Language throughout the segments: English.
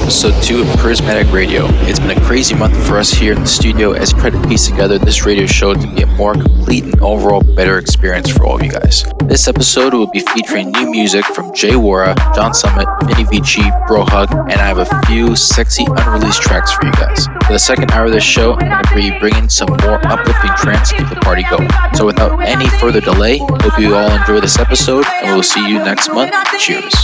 episode 2 of Prismatic Radio. It's been a crazy month for us here in the studio as we try to piece together this radio show to be a more complete and overall better experience for all of you guys. This episode will be featuring new music from Jay Wara, John Summit, Vinny Vici, Brohug, and I have a few sexy unreleased tracks for you guys. For the second hour of this show, I'm going to be bringing some more uplifting trance to keep the party going. So without any further delay, hope you all enjoy this episode, and we'll see you next month. Cheers.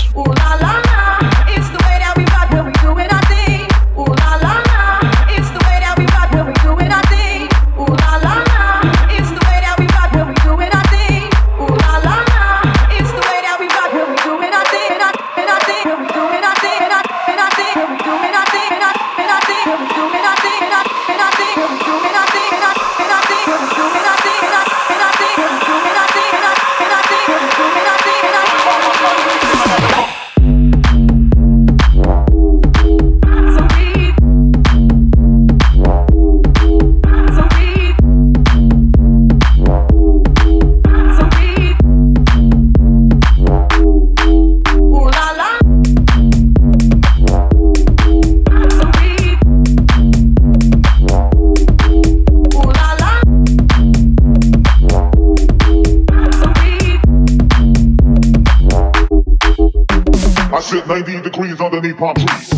Underneath palm trees.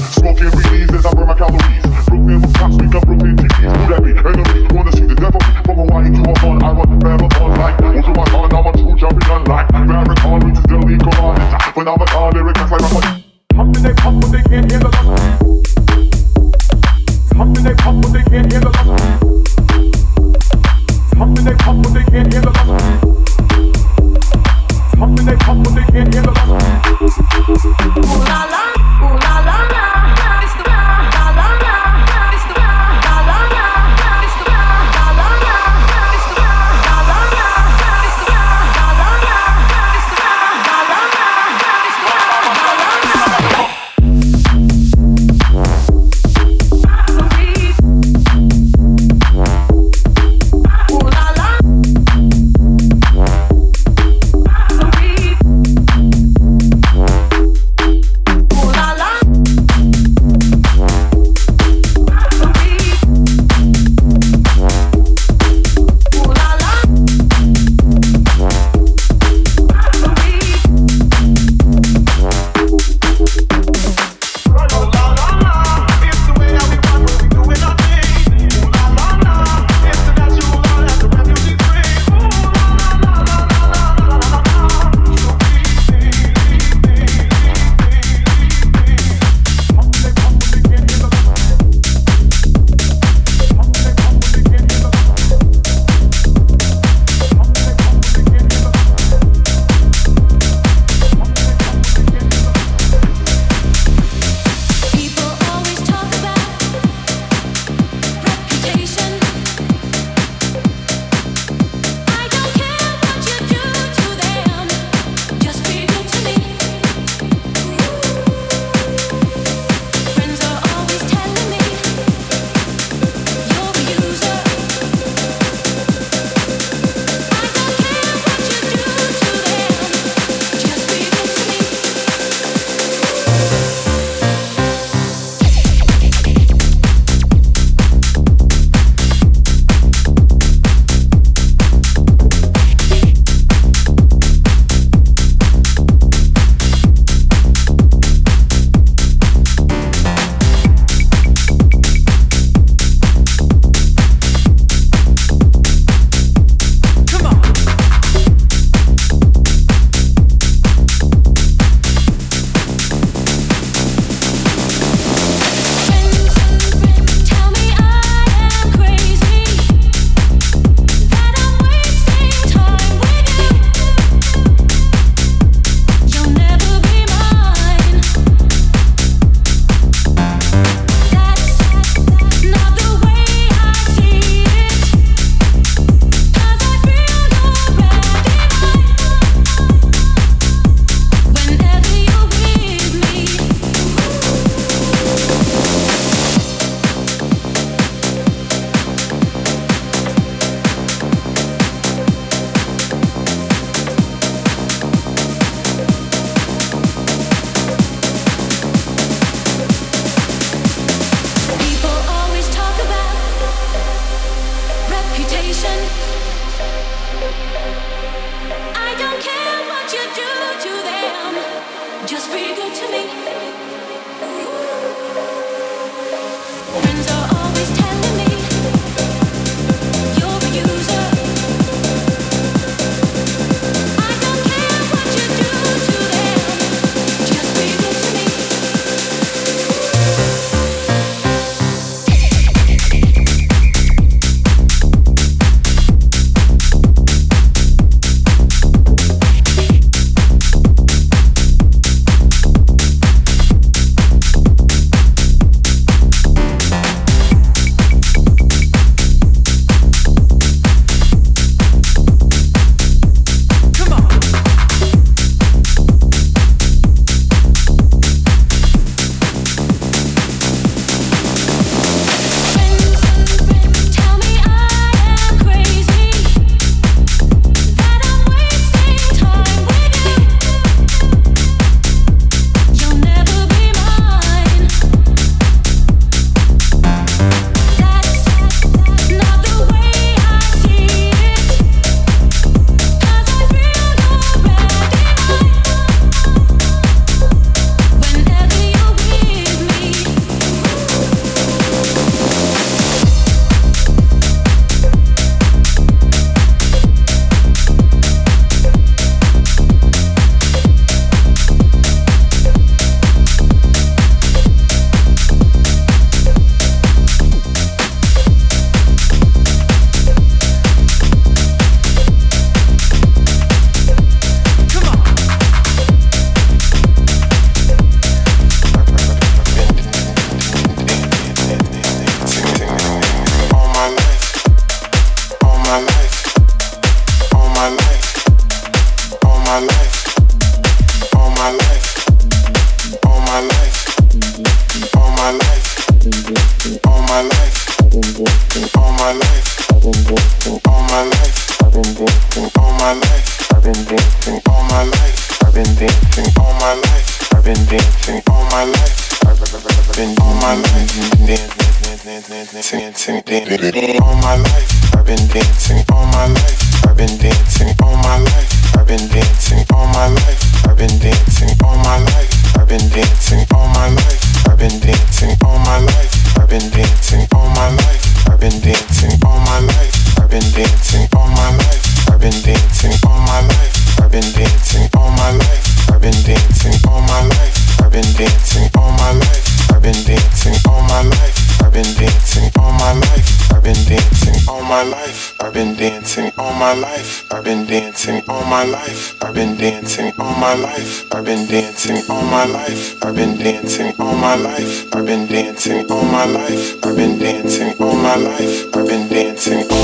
all my life. I've been dancing all my life. I've been dancing all my life. I've been dancing.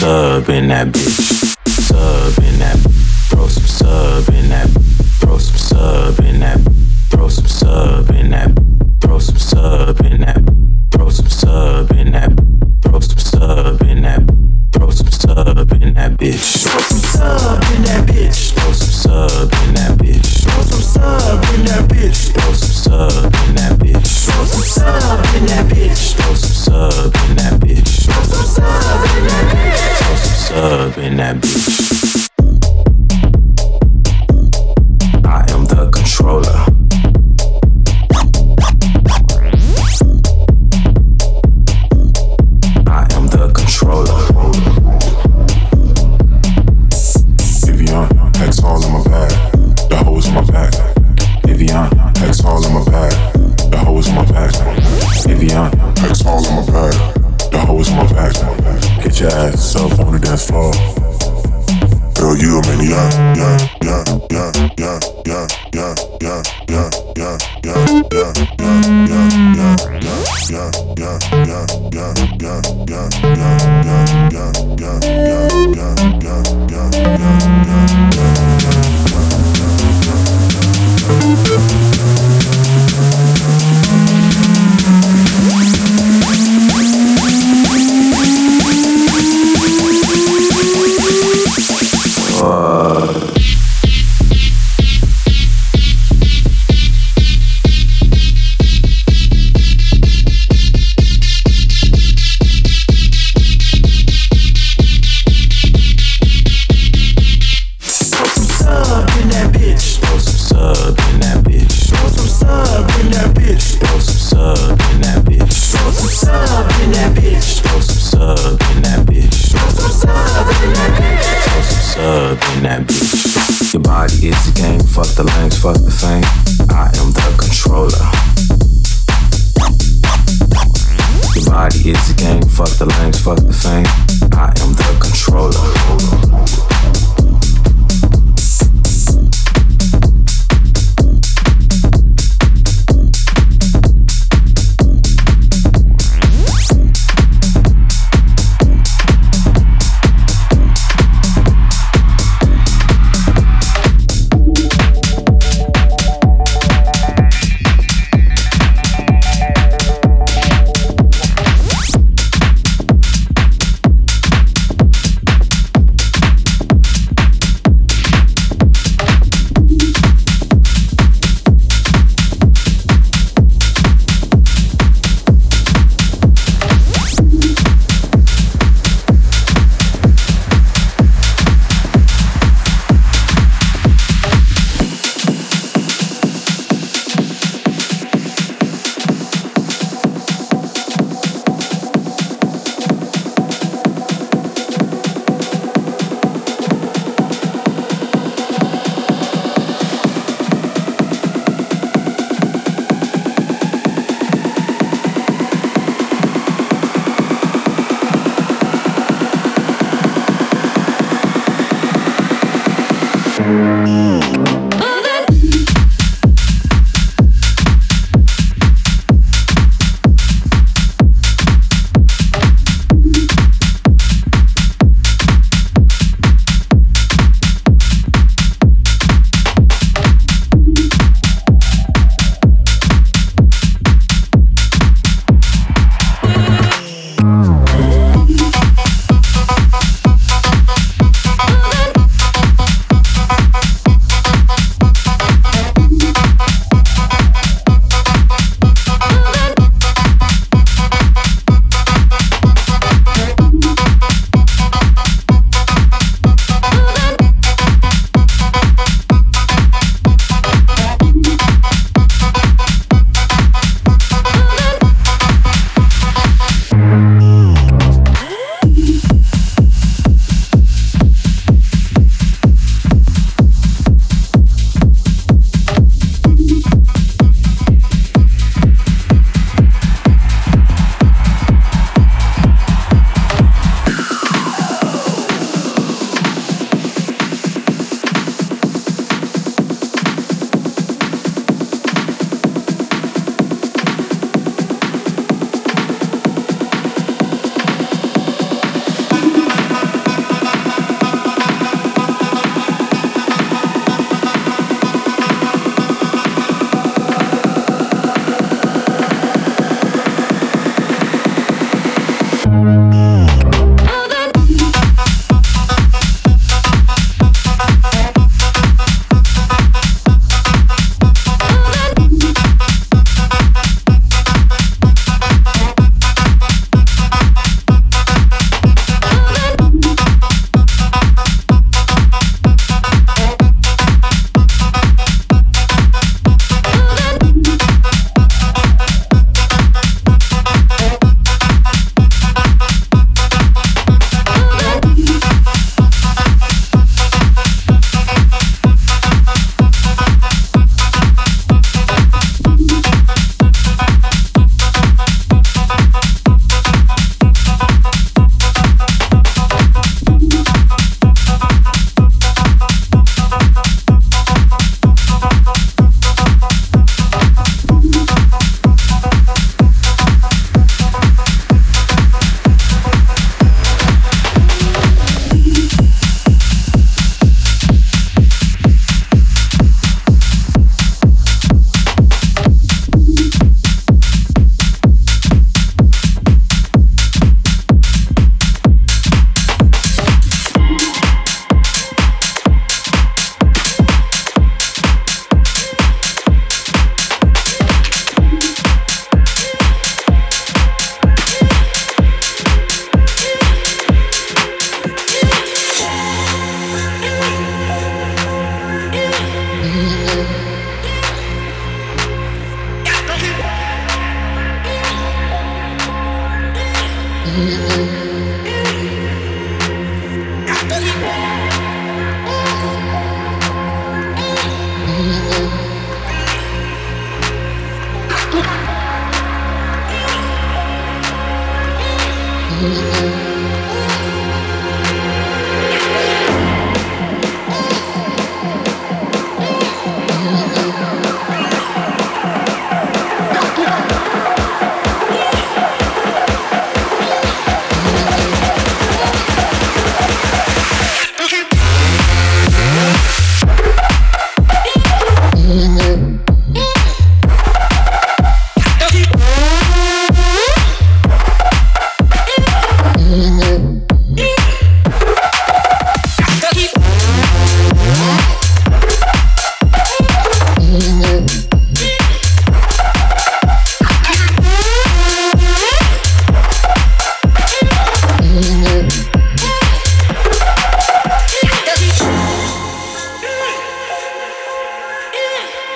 Sub in that bitch.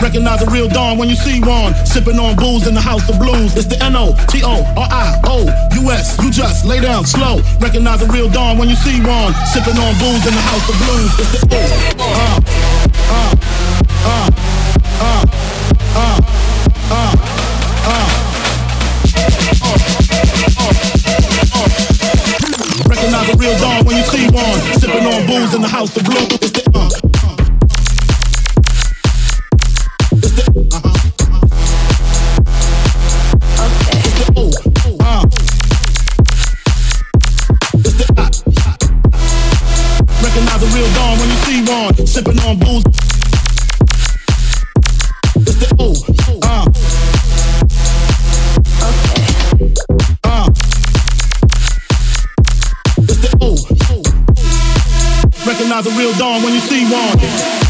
Recognize a real dawn when you see one. Sipping on booze in the house of blues. It's the N O T O R I O U S. You just lay down slow. Recognize a real dawn when you see one. Sipping on booze in the house of blues. It's the O. Uh, uh, uh, uh, uh, uh. Recognize a real dawn when you see one. Sipping on booze in the house of blues. It's the recognize a real dawn when you see one.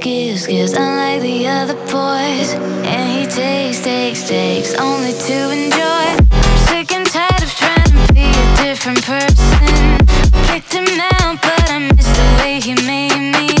gives, gives, unlike the other boys. And he takes, takes, takes, only to enjoy. I'm sick and tired of trying to be a different person. Kicked him out, but I miss the way he made me.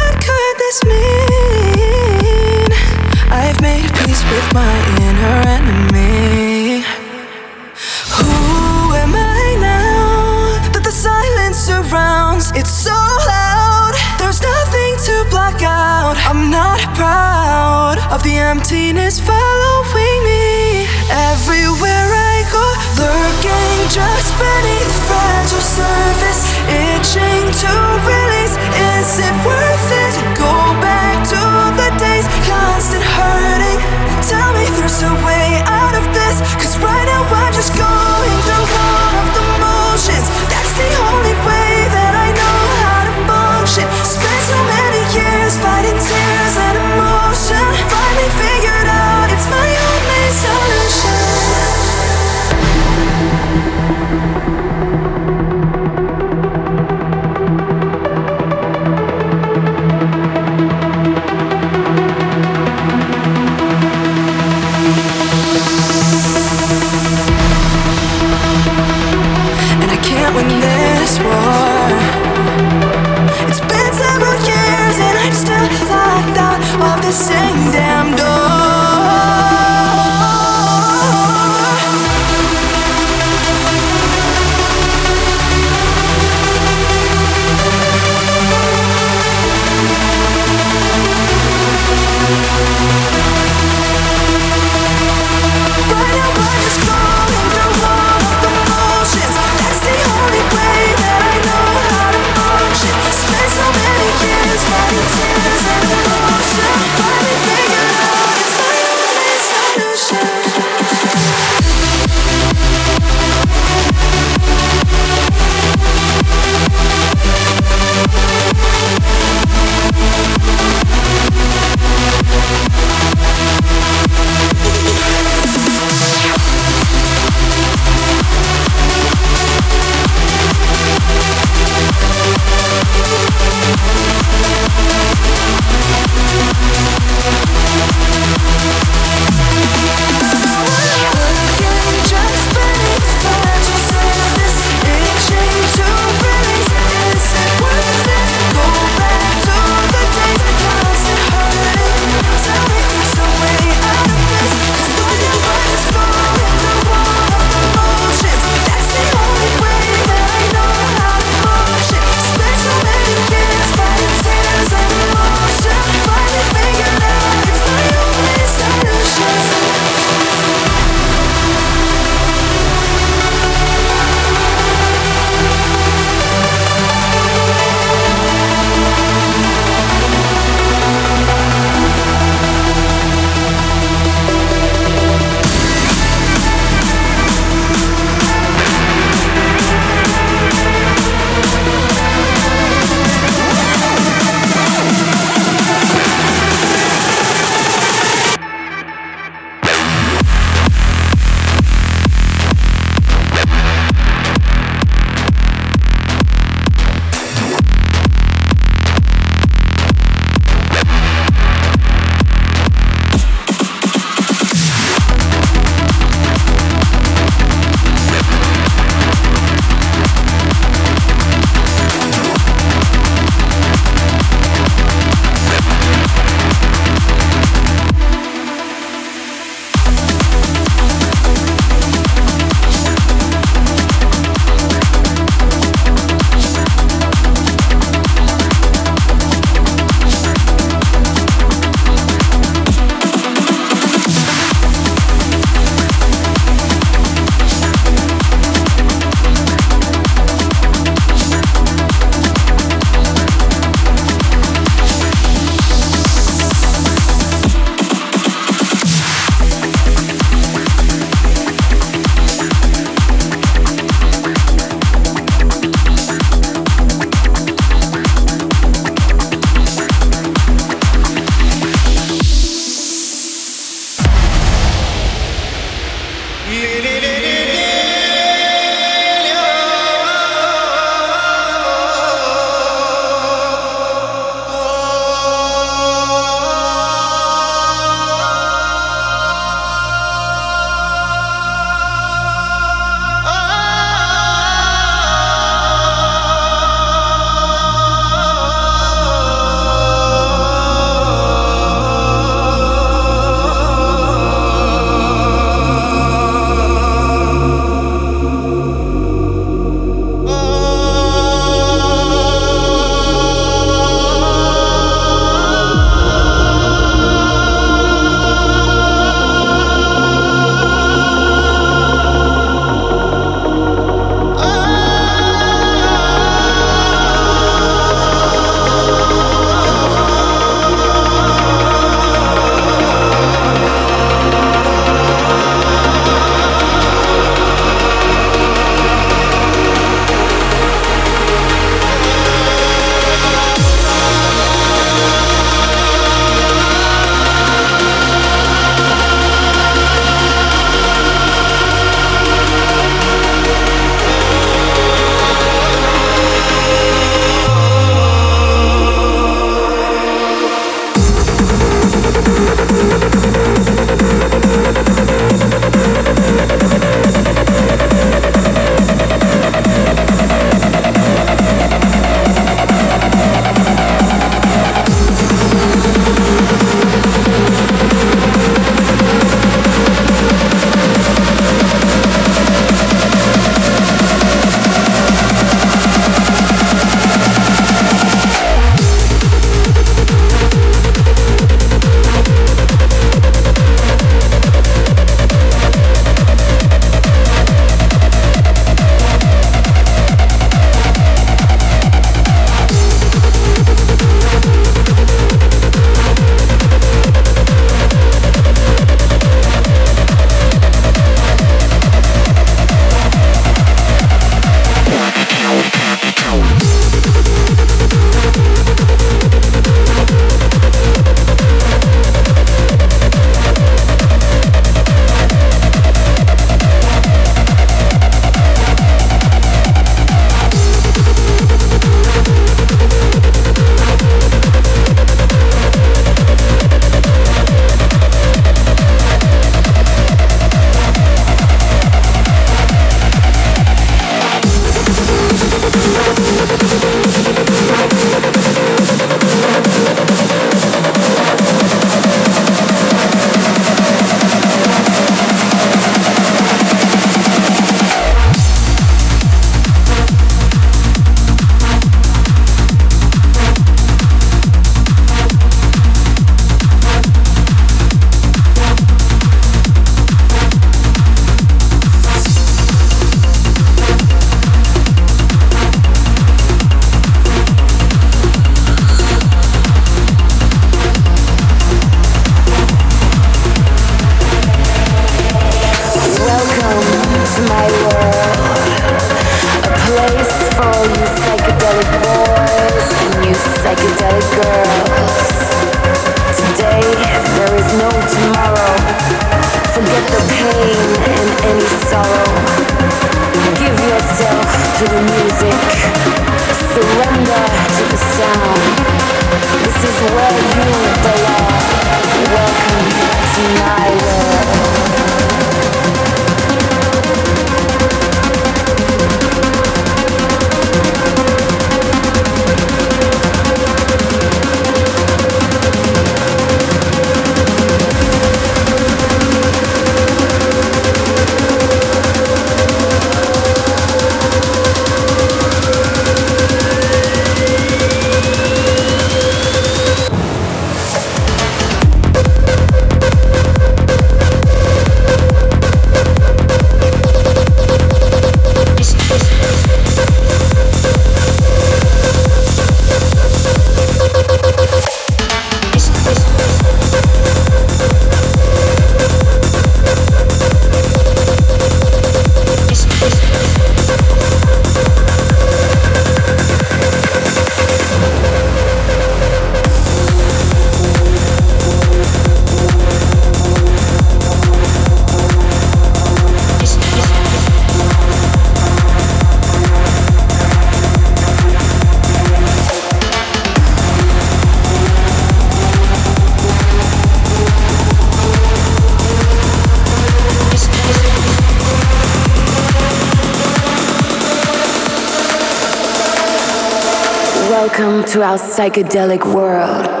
To our psychedelic world.